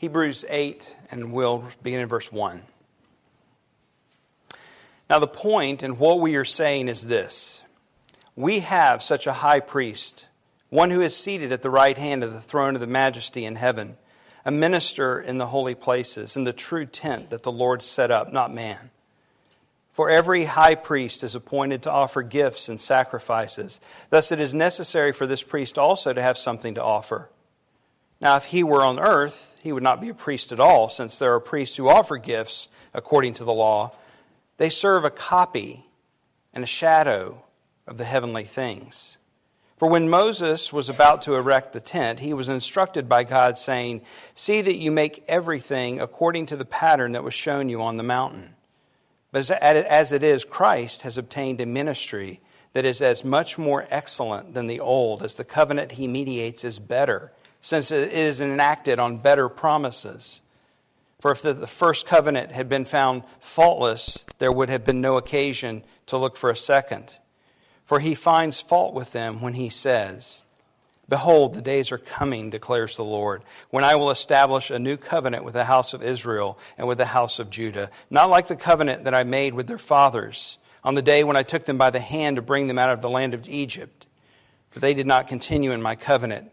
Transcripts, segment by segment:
Hebrews 8, and we'll begin in verse 1. Now, the point and what we are saying is this We have such a high priest, one who is seated at the right hand of the throne of the majesty in heaven, a minister in the holy places, in the true tent that the Lord set up, not man. For every high priest is appointed to offer gifts and sacrifices. Thus, it is necessary for this priest also to have something to offer. Now, if he were on earth, he would not be a priest at all, since there are priests who offer gifts according to the law they serve a copy and a shadow of the heavenly things. For when Moses was about to erect the tent, he was instructed by God, saying, See that you make everything according to the pattern that was shown you on the mountain. But as it is, Christ has obtained a ministry that is as much more excellent than the old, as the covenant he mediates is better, since it is enacted on better promises. For if the first covenant had been found faultless, there would have been no occasion to look for a second. For he finds fault with them when he says, Behold, the days are coming, declares the Lord, when I will establish a new covenant with the house of Israel and with the house of Judah, not like the covenant that I made with their fathers on the day when I took them by the hand to bring them out of the land of Egypt. For they did not continue in my covenant,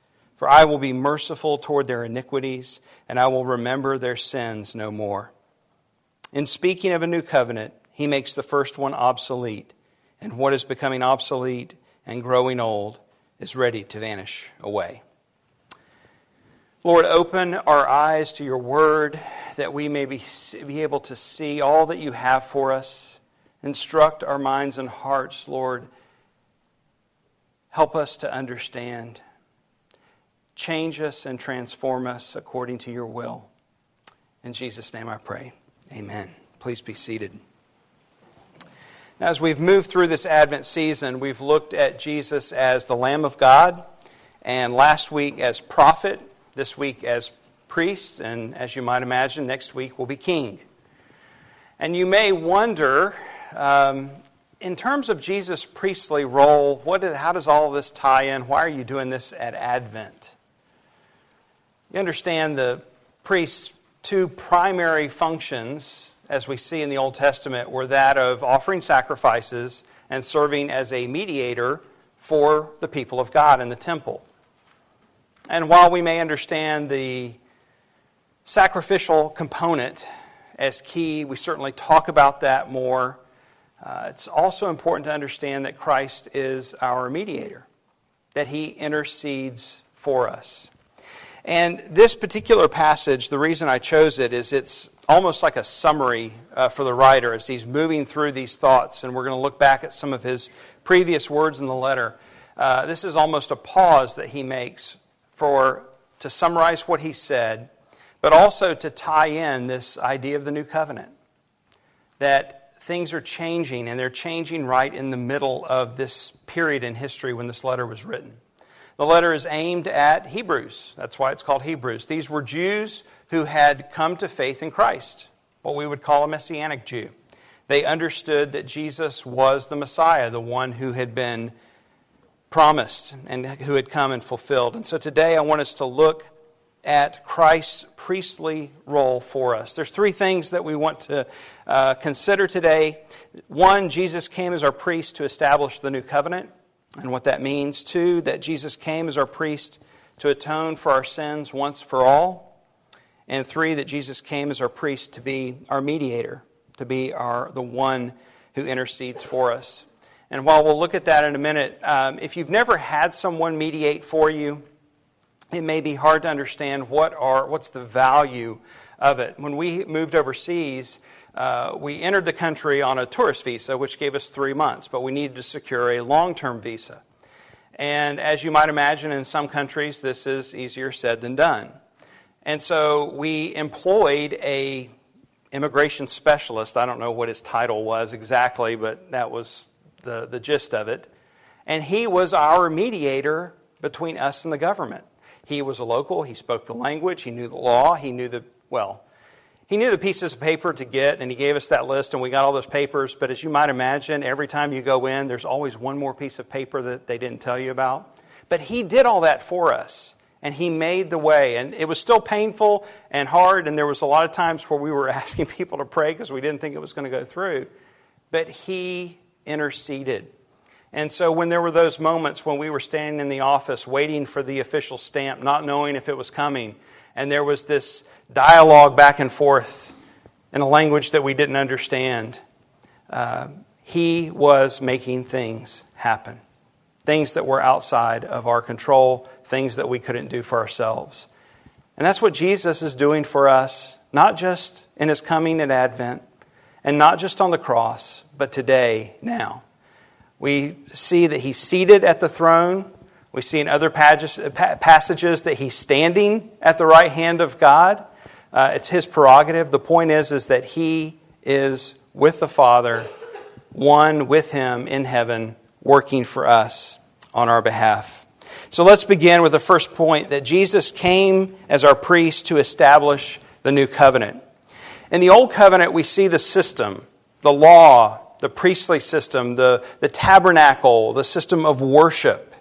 For I will be merciful toward their iniquities, and I will remember their sins no more. In speaking of a new covenant, he makes the first one obsolete. And what is becoming obsolete and growing old is ready to vanish away. Lord, open our eyes to your word that we may be, be able to see all that you have for us. Instruct our minds and hearts, Lord. Help us to understand. Change us and transform us according to your will. In Jesus' name I pray. Amen. Please be seated. Now, As we've moved through this Advent season, we've looked at Jesus as the Lamb of God, and last week as prophet, this week as priest, and as you might imagine, next week will be king. And you may wonder, um, in terms of Jesus' priestly role, what how does all this tie in? Why are you doing this at Advent? You understand the priest's two primary functions as we see in the Old Testament, were that of offering sacrifices and serving as a mediator for the people of God in the temple. And while we may understand the sacrificial component as key, we certainly talk about that more. Uh, it's also important to understand that Christ is our mediator, that he intercedes for us. And this particular passage, the reason I chose it is it's almost like a summary uh, for the writer as he's moving through these thoughts. And we're going to look back at some of his previous words in the letter. Uh, this is almost a pause that he makes for to summarize what he said, but also to tie in this idea of the new covenant. That things are changing, and they're changing right in the middle of this period in history when this letter was written. The letter is aimed at Hebrews. That's why it's called Hebrews. These were Jews who had come to faith in Christ, what we would call a Messianic Jew. They understood that Jesus was the Messiah, the one who had been promised and who had come and fulfilled. And so today I want us to look at Christ's priestly role for us. There's three things that we want to uh, consider today. One, Jesus came as our priest to establish the new covenant and what that means. Two, that Jesus came as our priest to atone for our sins once for all. And three, that Jesus came as our priest to be our mediator, to be our, the one who intercedes for us. And while we'll look at that in a minute, um, if you've never had someone mediate for you, it may be hard to understand what are, what's the value of it. When we moved overseas, uh, we entered the country on a tourist visa, which gave us three months, but we needed to secure a long term visa. And as you might imagine, in some countries, this is easier said than done. And so we employed a immigration specialist. I don't know what his title was exactly, but that was the, the gist of it. And he was our mediator between us and the government. He was a local, he spoke the language, he knew the law, he knew the, well, he knew the pieces of paper to get, and he gave us that list, and we got all those papers. But as you might imagine, every time you go in, there's always one more piece of paper that they didn't tell you about. But he did all that for us, and he made the way. And it was still painful and hard, and there was a lot of times where we were asking people to pray because we didn't think it was going to go through. But he interceded. And so, when there were those moments when we were standing in the office waiting for the official stamp, not knowing if it was coming, and there was this dialogue back and forth in a language that we didn't understand. Uh, he was making things happen, things that were outside of our control, things that we couldn't do for ourselves. And that's what Jesus is doing for us, not just in his coming at Advent, and not just on the cross, but today, now. We see that he's seated at the throne. We see in other passages that he's standing at the right hand of God. Uh, it's his prerogative. The point is, is that he is with the Father, one with him in heaven, working for us on our behalf. So let's begin with the first point that Jesus came as our priest to establish the new covenant. In the old covenant, we see the system, the law, the priestly system, the, the tabernacle, the system of worship.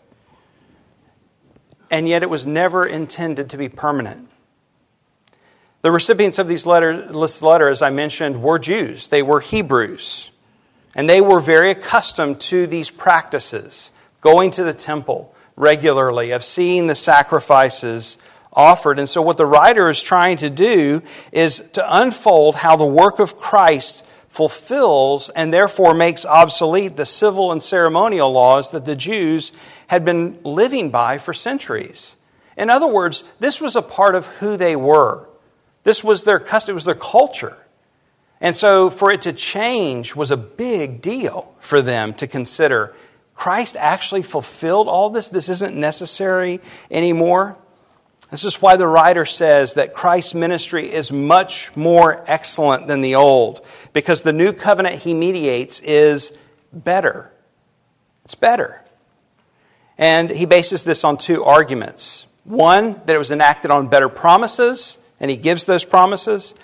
And yet it was never intended to be permanent. The recipients of these letters, this letter, as I mentioned, were Jews. They were Hebrews. And they were very accustomed to these practices, going to the temple regularly, of seeing the sacrifices offered. And so, what the writer is trying to do is to unfold how the work of Christ fulfills and therefore makes obsolete the civil and ceremonial laws that the Jews had been living by for centuries. In other words, this was a part of who they were. This was their custom, it was their culture. And so for it to change was a big deal for them to consider. Christ actually fulfilled all this. This isn't necessary anymore. This is why the writer says that Christ's ministry is much more excellent than the old, because the new covenant he mediates is better. It's better. And he bases this on two arguments. One, that it was enacted on better promises, and he gives those promises.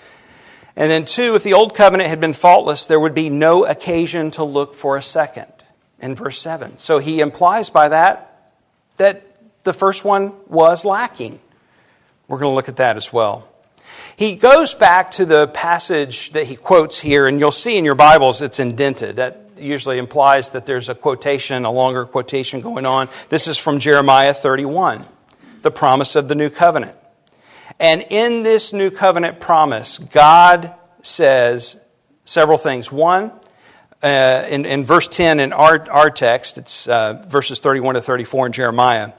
And then, two, if the old covenant had been faultless, there would be no occasion to look for a second in verse 7. So he implies by that that the first one was lacking. We're going to look at that as well. He goes back to the passage that he quotes here, and you'll see in your Bibles it's indented. That usually implies that there's a quotation, a longer quotation going on. This is from Jeremiah 31, the promise of the new covenant. And in this new covenant promise, God says several things. One, uh, in, in, verse 10 in our, our text, it's uh, verses 31 to 34 in Jeremiah,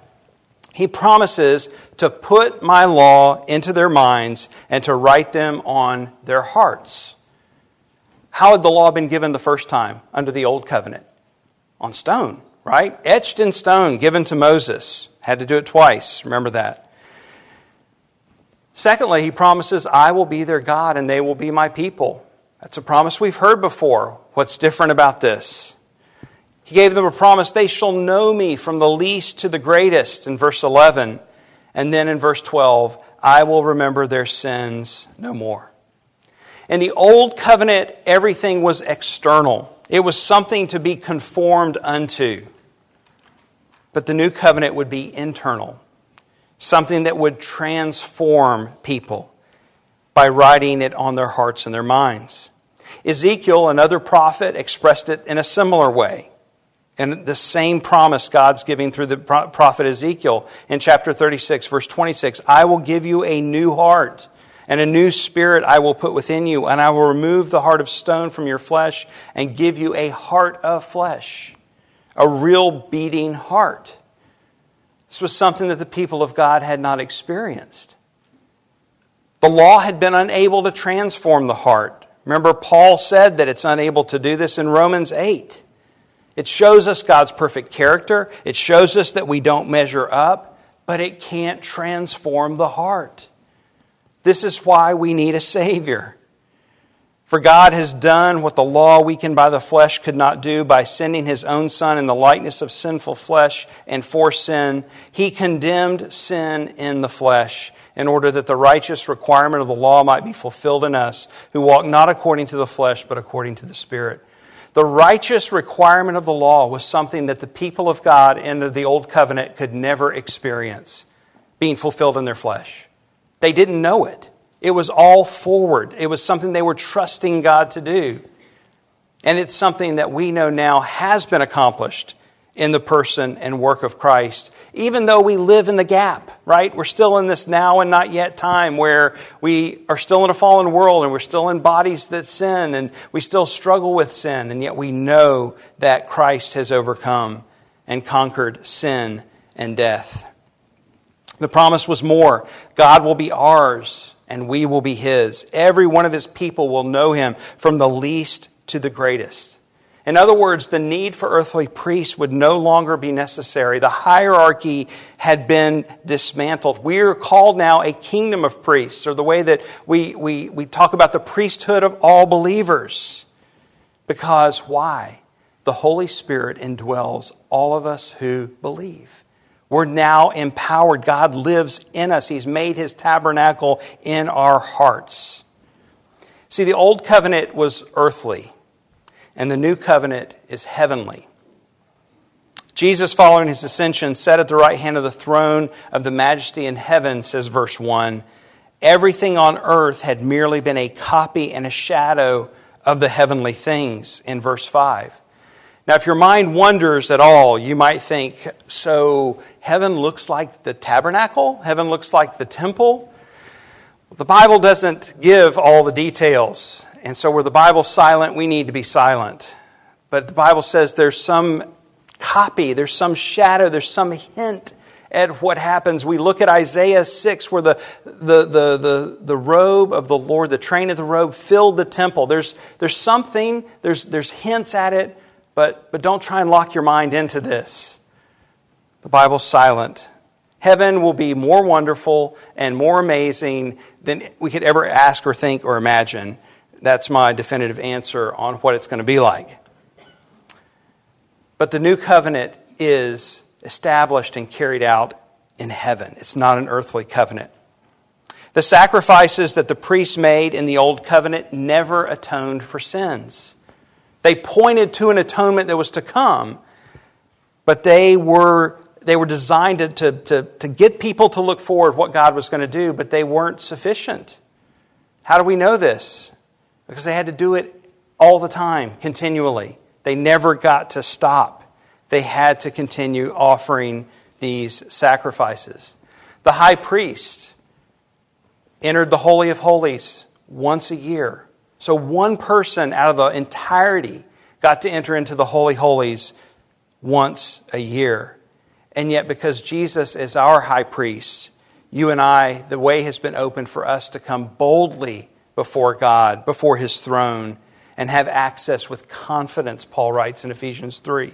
he promises to put my law into their minds and to write them on their hearts. How had the law been given the first time under the old covenant? On stone, right? Etched in stone, given to Moses. Had to do it twice. Remember that. Secondly, he promises, I will be their God and they will be my people. That's a promise we've heard before. What's different about this? He gave them a promise, they shall know me from the least to the greatest in verse 11. And then in verse 12, I will remember their sins no more. In the old covenant, everything was external, it was something to be conformed unto. But the new covenant would be internal something that would transform people by writing it on their hearts and their minds. Ezekiel, another prophet, expressed it in a similar way. And the same promise God's giving through the prophet Ezekiel in chapter 36, verse 26 I will give you a new heart, and a new spirit I will put within you, and I will remove the heart of stone from your flesh and give you a heart of flesh, a real beating heart. This was something that the people of God had not experienced. The law had been unable to transform the heart. Remember, Paul said that it's unable to do this in Romans 8. It shows us God's perfect character, it shows us that we don't measure up, but it can't transform the heart. This is why we need a Savior. For God has done what the law, weakened by the flesh, could not do by sending his own Son in the likeness of sinful flesh and for sin. He condemned sin in the flesh in order that the righteous requirement of the law might be fulfilled in us, who walk not according to the flesh, but according to the Spirit. The righteous requirement of the law was something that the people of God in the Old Covenant could never experience being fulfilled in their flesh. They didn't know it. It was all forward. It was something they were trusting God to do. And it's something that we know now has been accomplished in the person and work of Christ, even though we live in the gap, right? We're still in this now and not yet time where we are still in a fallen world and we're still in bodies that sin and we still struggle with sin, and yet we know that Christ has overcome and conquered sin and death. The promise was more God will be ours and we will be his. Every one of his people will know him from the least to the greatest. In other words, the need for earthly priests would no longer be necessary. The hierarchy had been dismantled. We are called now a kingdom of priests, or the way that we, we, we talk about the priesthood of all believers. Because why? The Holy Spirit indwells all of us who believe. We're now empowered. God lives in us. He's made his tabernacle in our hearts. See, the old covenant was earthly, and the new covenant is heavenly. Jesus, following his ascension, sat at the right hand of the throne of the majesty in heaven, says verse 1. Everything on earth had merely been a copy and a shadow of the heavenly things, in verse 5. Now, if your mind wanders at all, you might think, so heaven looks like the tabernacle? Heaven looks like the temple? The Bible doesn't give all the details. And so, where the Bible's silent, we need to be silent. But the Bible says there's some copy, there's some shadow, there's some hint at what happens. We look at Isaiah 6, where the, the, the, the, the robe of the Lord, the train of the robe, filled the temple. There's, there's something, there's, there's hints at it, but, but don't try and lock your mind into this. The Bible's silent. Heaven will be more wonderful and more amazing than we could ever ask or think or imagine. That's my definitive answer on what it's going to be like. But the new covenant is established and carried out in heaven. It's not an earthly covenant. The sacrifices that the priests made in the old covenant never atoned for sins. They pointed to an atonement that was to come, but they were, they were designed to, to, to, to get people to look forward what God was going to do, but they weren't sufficient. How do we know this? Because they had to do it all the time, continually. They never got to stop. They had to continue offering these sacrifices. The high priest entered the Holy of Holies once a year. So one person out of the entirety got to enter into the Holy Holies once a year. And yet, because Jesus is our high priest, you and I, the way has been opened for us to come boldly before God, before his throne, and have access with confidence, Paul writes in Ephesians 3.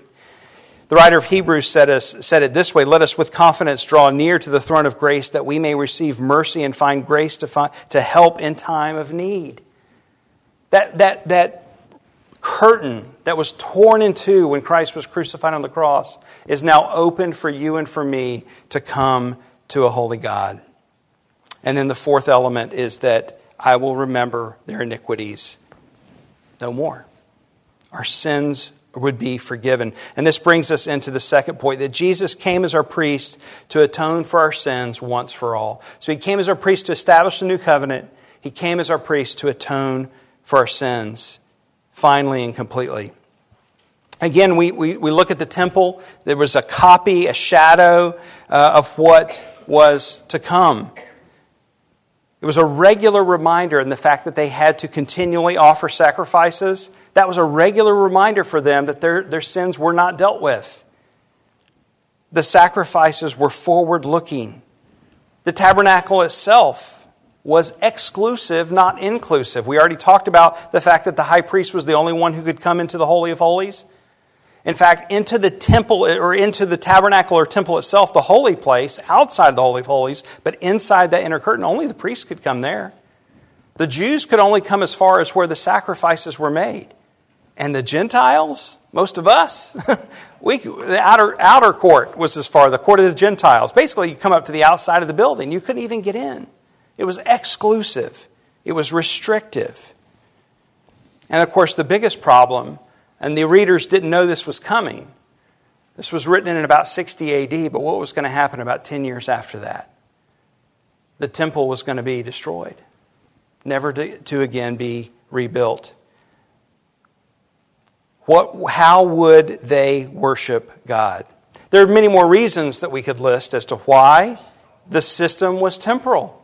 The writer of Hebrews said, us, said it this way Let us with confidence draw near to the throne of grace that we may receive mercy and find grace to, find, to help in time of need. That, that, that curtain that was torn in two when Christ was crucified on the cross is now open for you and for me to come to a holy God. And then the fourth element is that I will remember their iniquities no more. Our sins would be forgiven. And this brings us into the second point that Jesus came as our priest to atone for our sins once for all. So he came as our priest to establish the new covenant. He came as our priest to atone for our sins, finally and completely. Again, we, we, we look at the temple. There was a copy, a shadow uh, of what was to come. It was a regular reminder in the fact that they had to continually offer sacrifices. That was a regular reminder for them that their, their sins were not dealt with. The sacrifices were forward looking. The tabernacle itself was exclusive, not inclusive. We already talked about the fact that the high priest was the only one who could come into the Holy of Holies. In fact, into the temple or into the tabernacle or temple itself, the holy place, outside the Holy of Holies, but inside that inner curtain, only the priest could come there. The Jews could only come as far as where the sacrifices were made. And the Gentiles, most of us, we, the outer, outer court was as far, the court of the Gentiles. Basically, you come up to the outside of the building. You couldn't even get in. It was exclusive, it was restrictive. And of course, the biggest problem, and the readers didn't know this was coming, this was written in about 60 AD, but what was going to happen about 10 years after that? The temple was going to be destroyed, never to, to again be rebuilt. What, how would they worship God? There are many more reasons that we could list as to why the system was temporal.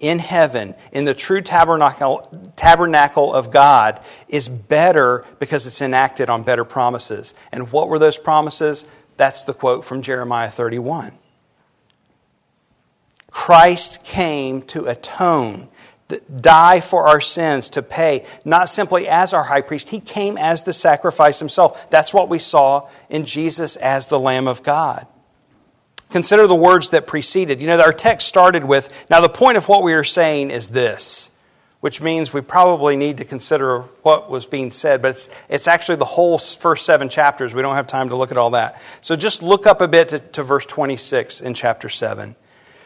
in heaven, in the true tabernacle, tabernacle of God, is better because it's enacted on better promises. And what were those promises? That's the quote from Jeremiah 31. Christ came to atone, to die for our sins, to pay, not simply as our high priest, he came as the sacrifice himself. That's what we saw in Jesus as the Lamb of God. Consider the words that preceded. You know, our text started with, now the point of what we are saying is this, which means we probably need to consider what was being said, but it's, it's actually the whole first seven chapters. We don't have time to look at all that. So just look up a bit to, to verse 26 in chapter 7.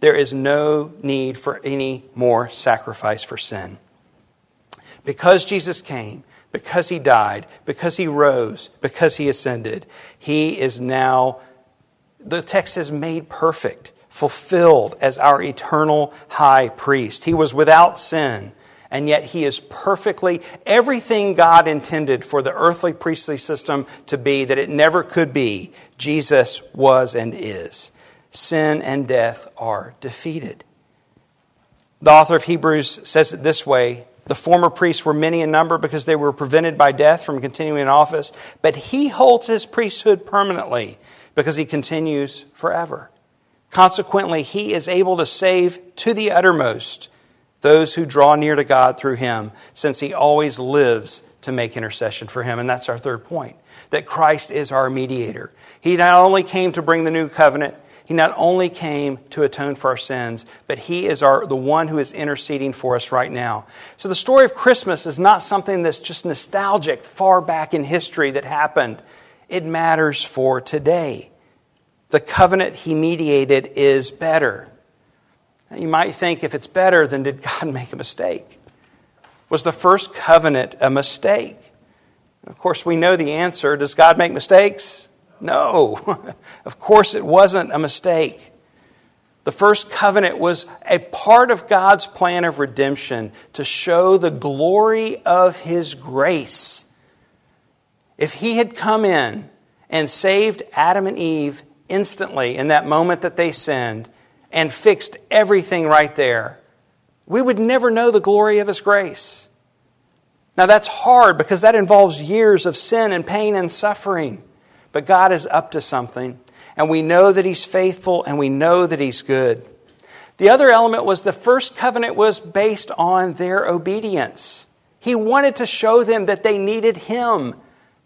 There is no need for any more sacrifice for sin. Because Jesus came, because he died, because he rose, because he ascended, he is now, the text says, made perfect, fulfilled as our eternal high priest. He was without sin, and yet he is perfectly everything God intended for the earthly priestly system to be that it never could be. Jesus was and is. Sin and death are defeated. The author of Hebrews says it this way the former priests were many in number because they were prevented by death from continuing in office, but he holds his priesthood permanently because he continues forever. Consequently, he is able to save to the uttermost those who draw near to God through him, since he always lives to make intercession for him. And that's our third point that Christ is our mediator. He not only came to bring the new covenant, he not only came to atone for our sins, but He is our, the one who is interceding for us right now. So the story of Christmas is not something that's just nostalgic, far back in history that happened. It matters for today. The covenant He mediated is better. You might think if it's better, then did God make a mistake? Was the first covenant a mistake? Of course, we know the answer. Does God make mistakes? No, of course it wasn't a mistake. The first covenant was a part of God's plan of redemption to show the glory of His grace. If He had come in and saved Adam and Eve instantly in that moment that they sinned and fixed everything right there, we would never know the glory of His grace. Now that's hard because that involves years of sin and pain and suffering. But God is up to something, and we know that He's faithful and we know that He's good. The other element was the first covenant was based on their obedience. He wanted to show them that they needed Him,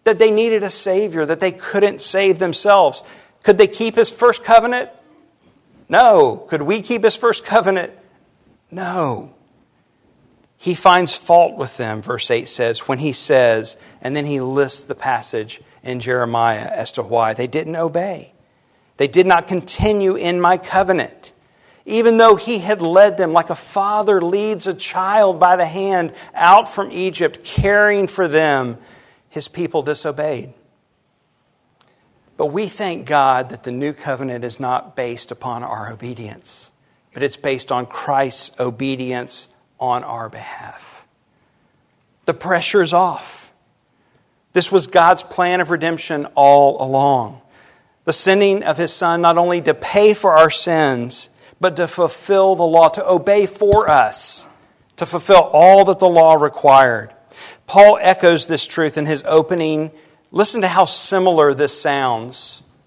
that they needed a Savior, that they couldn't save themselves. Could they keep His first covenant? No. Could we keep His first covenant? No. He finds fault with them, verse 8 says, when He says, and then He lists the passage in Jeremiah as to why they didn't obey. They did not continue in my covenant. Even though he had led them like a father leads a child by the hand out from Egypt, caring for them, his people disobeyed. But we thank God that the new covenant is not based upon our obedience, but it's based on Christ's obedience on our behalf. The pressure is off. This was God's plan of redemption all along. The sending of his son not only to pay for our sins, but to fulfill the law, to obey for us, to fulfill all that the law required. Paul echoes this truth in his opening. Listen to how similar this sounds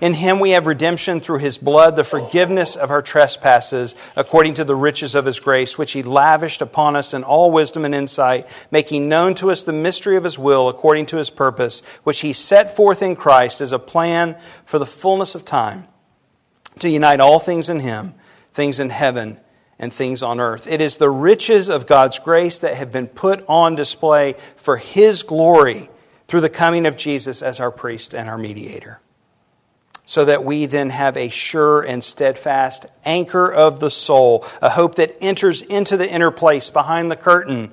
In him we have redemption through his blood, the forgiveness of our trespasses, according to the riches of his grace, which he lavished upon us in all wisdom and insight, making known to us the mystery of his will, according to his purpose, which he set forth in Christ as a plan for the fullness of time, to unite all things in him, things in heaven and things on earth. It is the riches of God's grace that have been put on display for his glory through the coming of Jesus as our priest and our mediator so that we then have a sure and steadfast anchor of the soul, a hope that enters into the inner place behind the curtain,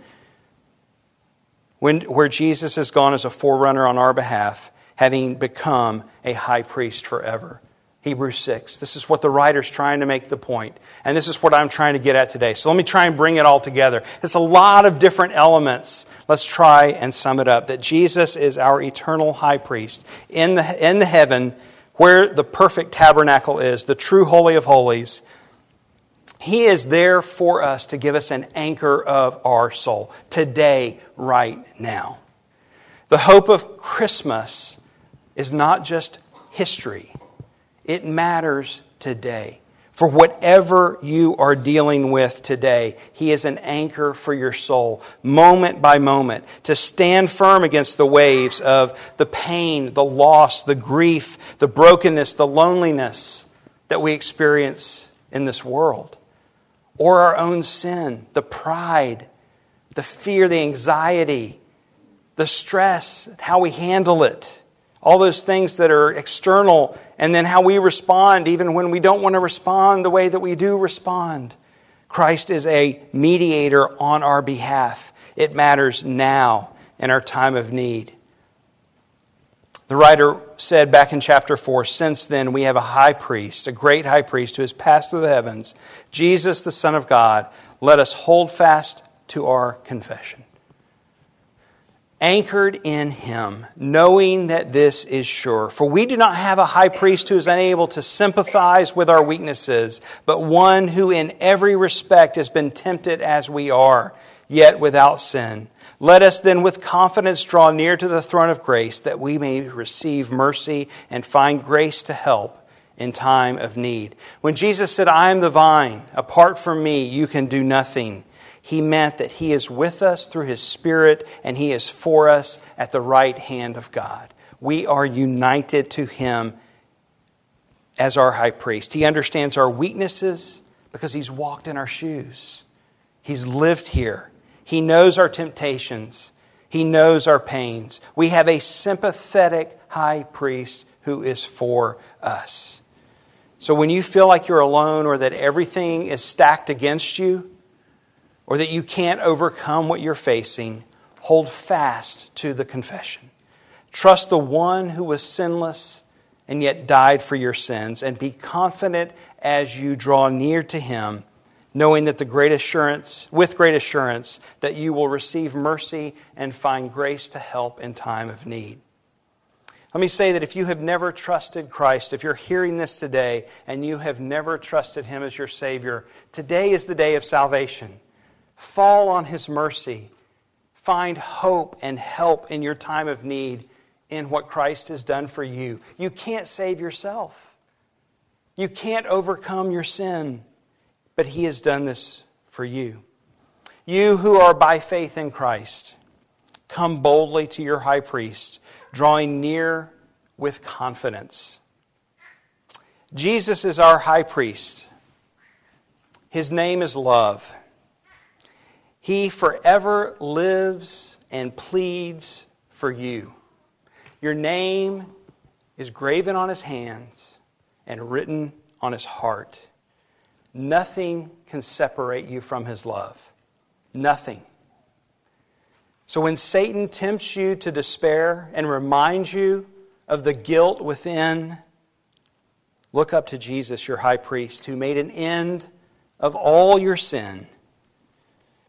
when, where Jesus has gone as a forerunner on our behalf, having become a high priest forever. Hebrews 6. This is what the writer's trying to make the point, and this is what I'm trying to get at today. So let me try and bring it all together. It's a lot of different elements. Let's try and sum it up that Jesus is our eternal high priest in the, in the heaven where the perfect tabernacle is, the true Holy of Holies, He is there for us to give us an anchor of our soul today, right now. The hope of Christmas is not just history, it matters today. For whatever you are dealing with today, He is an anchor for your soul, moment by moment, to stand firm against the waves of the pain, the loss, the grief, the brokenness, the loneliness that we experience in this world, or our own sin, the pride, the fear, the anxiety, the stress, how we handle it all those things that are external, and then how we respond, even when we don't want to respond the way that we do respond. Christ is a mediator on our behalf. It matters now in our time of need. The writer said back in chapter 4 Since then, we have a high priest, a great high priest who has passed through the heavens, Jesus, the Son of God. Let us hold fast to our confession anchored in him, knowing that this is sure. For we do not have a high priest who is unable to sympathize with our weaknesses, but one who in every respect has been tempted as we are, yet without sin. Let us then with confidence draw near to the throne of grace that we may receive mercy and find grace to help in time of need. When Jesus said, I am the vine, apart from me, you can do nothing he meant that He is with us through His Spirit and He is for us at the right hand of God. We are united to Him as our high priest. He understands our weaknesses because He's walked in our shoes, He's lived here, He knows our temptations, He knows our pains. We have a sympathetic high priest who is for us. So when you feel like you're alone or that everything is stacked against you, or that you can't overcome what you're facing, hold fast to the confession. Trust the one who was sinless and yet died for your sins, and be confident as you draw near to him, knowing that the great assurance, with great assurance, that you will receive mercy and find grace to help in time of need. Let me say that if you have never trusted Christ, if you're hearing this today and you have never trusted Him as your Savior, today is the day of salvation. Fall on His mercy. Find hope and help in your time of need in what Christ has done for you. You can't save yourself, you can't overcome your sin, but He has done this for you. You who are by faith in Christ, come boldly to your high priest, drawing near with confidence. Jesus is our high priest. His name is love. He forever lives and pleads for you. Your name is graven on his hands and written on his heart. Nothing can separate you from his love. Nothing. So when Satan tempts you to despair and reminds you of the guilt within, look up to Jesus, your high priest, who made an end of all your sin.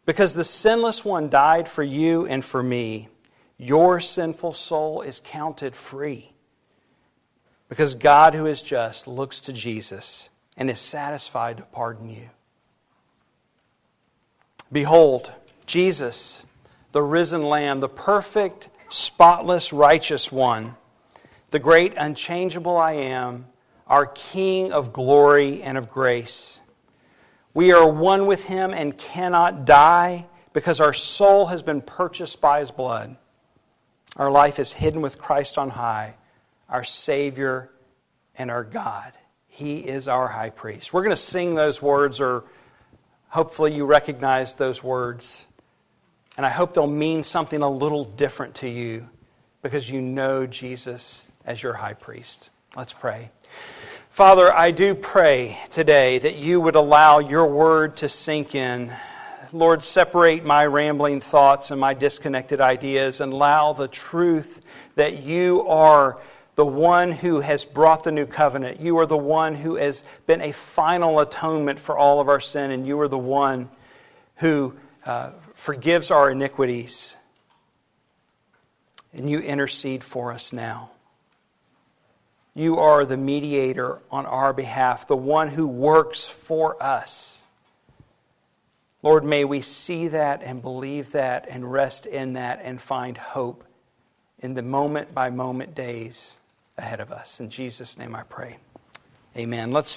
Because the sinless one died for you and for me, your sinful soul is counted free. Because God, who is just, looks to Jesus and is satisfied to pardon you. Behold, Jesus, the risen Lamb, the perfect, spotless, righteous one, the great, unchangeable I am, our King of glory and of grace. We are one with him and cannot die because our soul has been purchased by his blood. Our life is hidden with Christ on high, our Savior and our God. He is our high priest. We're going to sing those words, or hopefully you recognize those words. And I hope they'll mean something a little different to you because you know Jesus as your high priest. Let's pray. Father, I do pray today that you would allow your word to sink in. Lord, separate my rambling thoughts and my disconnected ideas and allow the truth that you are the one who has brought the new covenant. You are the one who has been a final atonement for all of our sin, and you are the one who uh, forgives our iniquities. And you intercede for us now. You are the mediator on our behalf, the one who works for us. Lord, may we see that and believe that and rest in that and find hope in the moment by moment days ahead of us. In Jesus' name I pray. Amen. Let's